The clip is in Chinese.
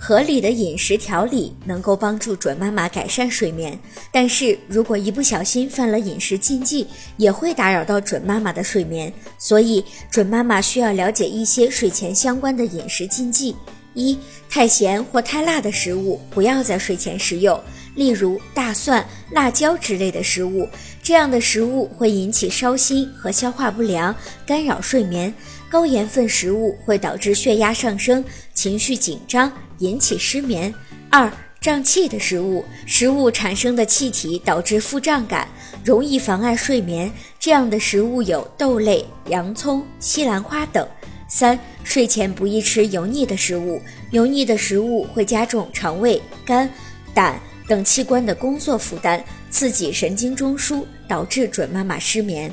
合理的饮食调理能够帮助准妈妈改善睡眠，但是如果一不小心犯了饮食禁忌，也会打扰到准妈妈的睡眠。所以，准妈妈需要了解一些睡前相关的饮食禁忌：一、太咸或太辣的食物不要在睡前食用，例如大蒜、辣椒之类的食物。这样的食物会引起烧心和消化不良，干扰睡眠。高盐分食物会导致血压上升、情绪紧张，引起失眠。二、胀气的食物，食物产生的气体导致腹胀感，容易妨碍睡眠。这样的食物有豆类、洋葱、西兰花等。三、睡前不宜吃油腻的食物，油腻的食物会加重肠胃、肝、胆等器官的工作负担。刺激神经中枢，导致准妈妈失眠。